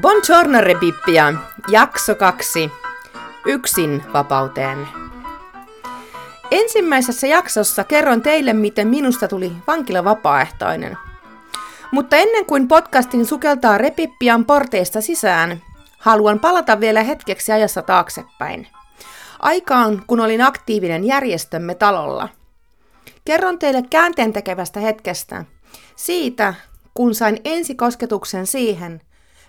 Buongiorno Repippia, jakso kaksi. Yksin vapauteen. Ensimmäisessä jaksossa kerron teille, miten minusta tuli vankila vapaaehtoinen. Mutta ennen kuin podcastin sukeltaa Repippian porteista sisään, haluan palata vielä hetkeksi ajassa taaksepäin. Aikaan, kun olin aktiivinen järjestömme talolla. Kerron teille käänteen hetkestä, siitä, kun sain ensikosketuksen siihen,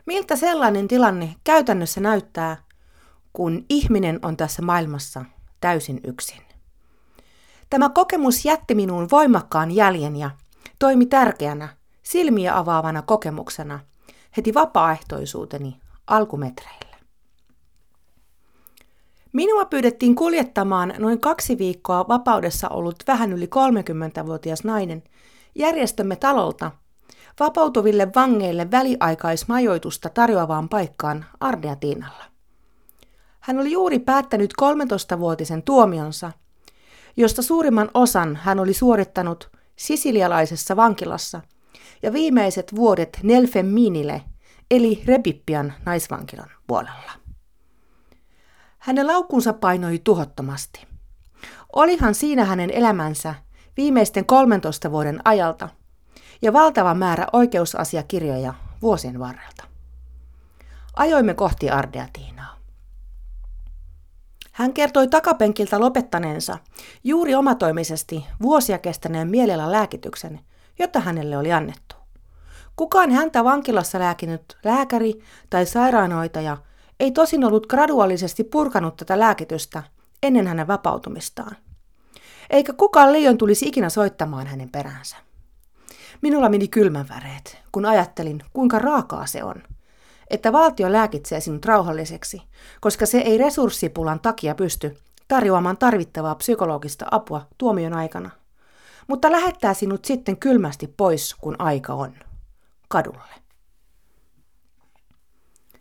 miltä sellainen tilanne käytännössä näyttää, kun ihminen on tässä maailmassa täysin yksin. Tämä kokemus jätti minuun voimakkaan jäljen ja toimi tärkeänä, silmiä avaavana kokemuksena heti vapaaehtoisuuteni alkumetreillä. Minua pyydettiin kuljettamaan noin kaksi viikkoa vapaudessa ollut vähän yli 30-vuotias nainen järjestömme talolta vapautuville vangeille väliaikaismajoitusta tarjoavaan paikkaan Ardeatiinalla. Hän oli juuri päättänyt 13-vuotisen tuomionsa, josta suurimman osan hän oli suorittanut sisilialaisessa vankilassa ja viimeiset vuodet Nelfemminile eli Rebippian naisvankilan puolella. Hänen laukkunsa painoi tuhottomasti. Olihan siinä hänen elämänsä viimeisten 13 vuoden ajalta ja valtava määrä oikeusasiakirjoja vuosien varrelta. Ajoimme kohti Ardeatiinaa. Hän kertoi takapenkiltä lopettaneensa juuri omatoimisesti vuosia kestäneen mielellä lääkityksen, jota hänelle oli annettu. Kukaan häntä vankilassa lääkinyt lääkäri tai sairaanhoitaja ei tosin ollut graduaalisesti purkanut tätä lääkitystä ennen hänen vapautumistaan. Eikä kukaan liian tulisi ikinä soittamaan hänen peräänsä. Minulla meni kylmänväreet, kun ajattelin, kuinka raakaa se on, että valtio lääkitsee sinut rauhalliseksi, koska se ei resurssipulan takia pysty tarjoamaan tarvittavaa psykologista apua tuomion aikana, mutta lähettää sinut sitten kylmästi pois, kun aika on, kadulle.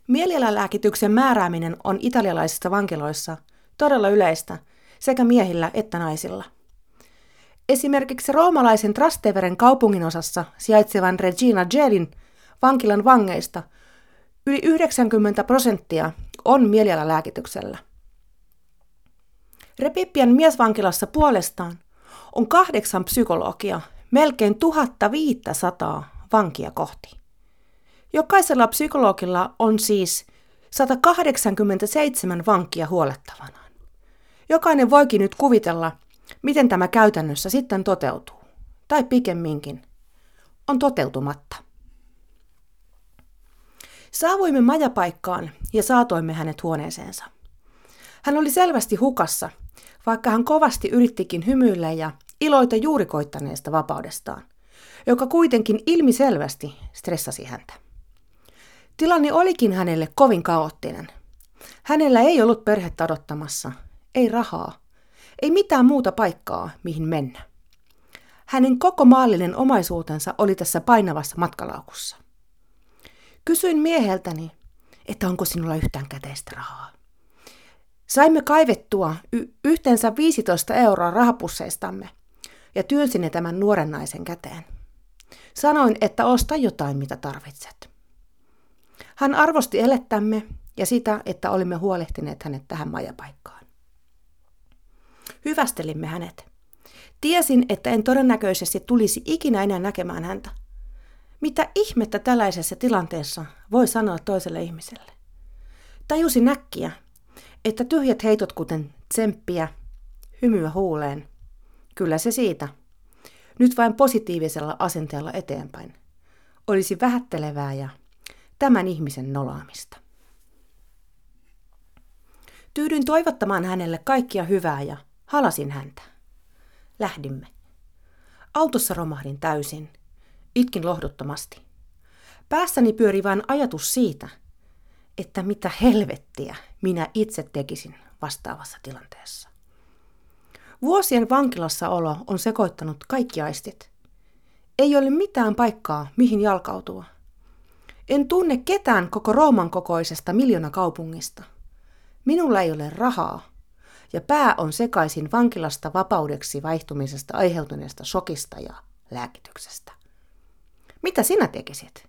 Mielialalääkityksen määrääminen on italialaisissa vankiloissa todella yleistä sekä miehillä että naisilla – Esimerkiksi roomalaisen Trasteveren kaupunginosassa sijaitsevan Regina Gelin vankilan vangeista yli 90 prosenttia on mielialalääkityksellä. Repippian miesvankilassa puolestaan on kahdeksan psykologia, melkein 1500 vankia kohti. Jokaisella psykologilla on siis 187 vankia huolettavanaan. Jokainen voikin nyt kuvitella, Miten tämä käytännössä sitten toteutuu? Tai pikemminkin, on toteutumatta. Saavuimme majapaikkaan ja saatoimme hänet huoneeseensa. Hän oli selvästi hukassa, vaikka hän kovasti yrittikin hymyillä ja iloita juuri koittaneesta vapaudestaan, joka kuitenkin ilmiselvästi stressasi häntä. Tilanne olikin hänelle kovin kaoottinen. Hänellä ei ollut perhettä odottamassa, ei rahaa, ei mitään muuta paikkaa, mihin mennä. Hänen koko maallinen omaisuutensa oli tässä painavassa matkalaukussa. Kysyin mieheltäni, että onko sinulla yhtään käteistä rahaa. Saimme kaivettua y- yhteensä 15 euroa rahapusseistamme ja työnsin ne tämän nuoren naisen käteen. Sanoin, että osta jotain, mitä tarvitset. Hän arvosti elettämme ja sitä, että olimme huolehtineet hänet tähän majapaikkaan. Hyvästelimme hänet. Tiesin, että en todennäköisesti tulisi ikinä enää näkemään häntä. Mitä ihmettä tällaisessa tilanteessa voi sanoa toiselle ihmiselle? Tajusin näkkiä, että tyhjät heitot kuten tsemppiä, hymyä huuleen, kyllä se siitä. Nyt vain positiivisella asenteella eteenpäin. Olisi vähättelevää ja tämän ihmisen nolaamista. Tyydyin toivottamaan hänelle kaikkia hyvää ja Halasin häntä. Lähdimme. Autossa romahdin täysin. Itkin lohduttomasti. Päässäni pyöri vain ajatus siitä, että mitä helvettiä minä itse tekisin vastaavassa tilanteessa. Vuosien vankilassa olo on sekoittanut kaikki aistit. Ei ole mitään paikkaa, mihin jalkautua. En tunne ketään koko Rooman kokoisesta miljoonakaupungista. Minulla ei ole rahaa, ja pää on sekaisin vankilasta vapaudeksi vaihtumisesta aiheutuneesta shokista ja lääkityksestä. Mitä sinä tekisit?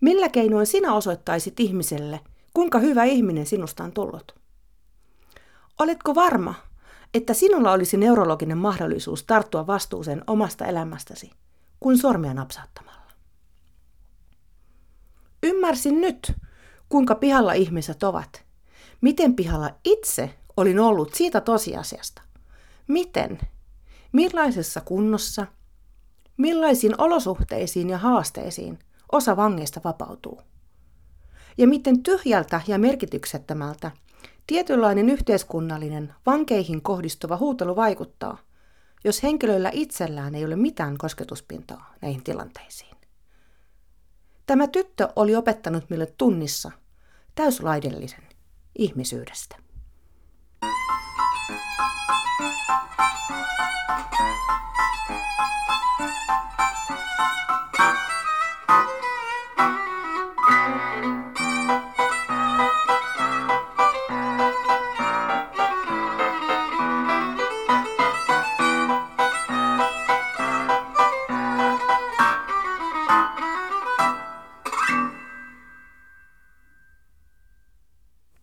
Millä keinoin sinä osoittaisit ihmiselle, kuinka hyvä ihminen sinusta on tullut? Oletko varma, että sinulla olisi neurologinen mahdollisuus tarttua vastuuseen omasta elämästäsi, kuin sormia napsauttamalla? Ymmärsin nyt, kuinka pihalla ihmiset ovat. Miten pihalla itse olin ollut siitä tosiasiasta. Miten? Millaisessa kunnossa? Millaisiin olosuhteisiin ja haasteisiin osa vangeista vapautuu? Ja miten tyhjältä ja merkityksettömältä tietynlainen yhteiskunnallinen vankeihin kohdistuva huutelu vaikuttaa, jos henkilöillä itsellään ei ole mitään kosketuspintaa näihin tilanteisiin. Tämä tyttö oli opettanut meille tunnissa täyslaidellisen ihmisyydestä.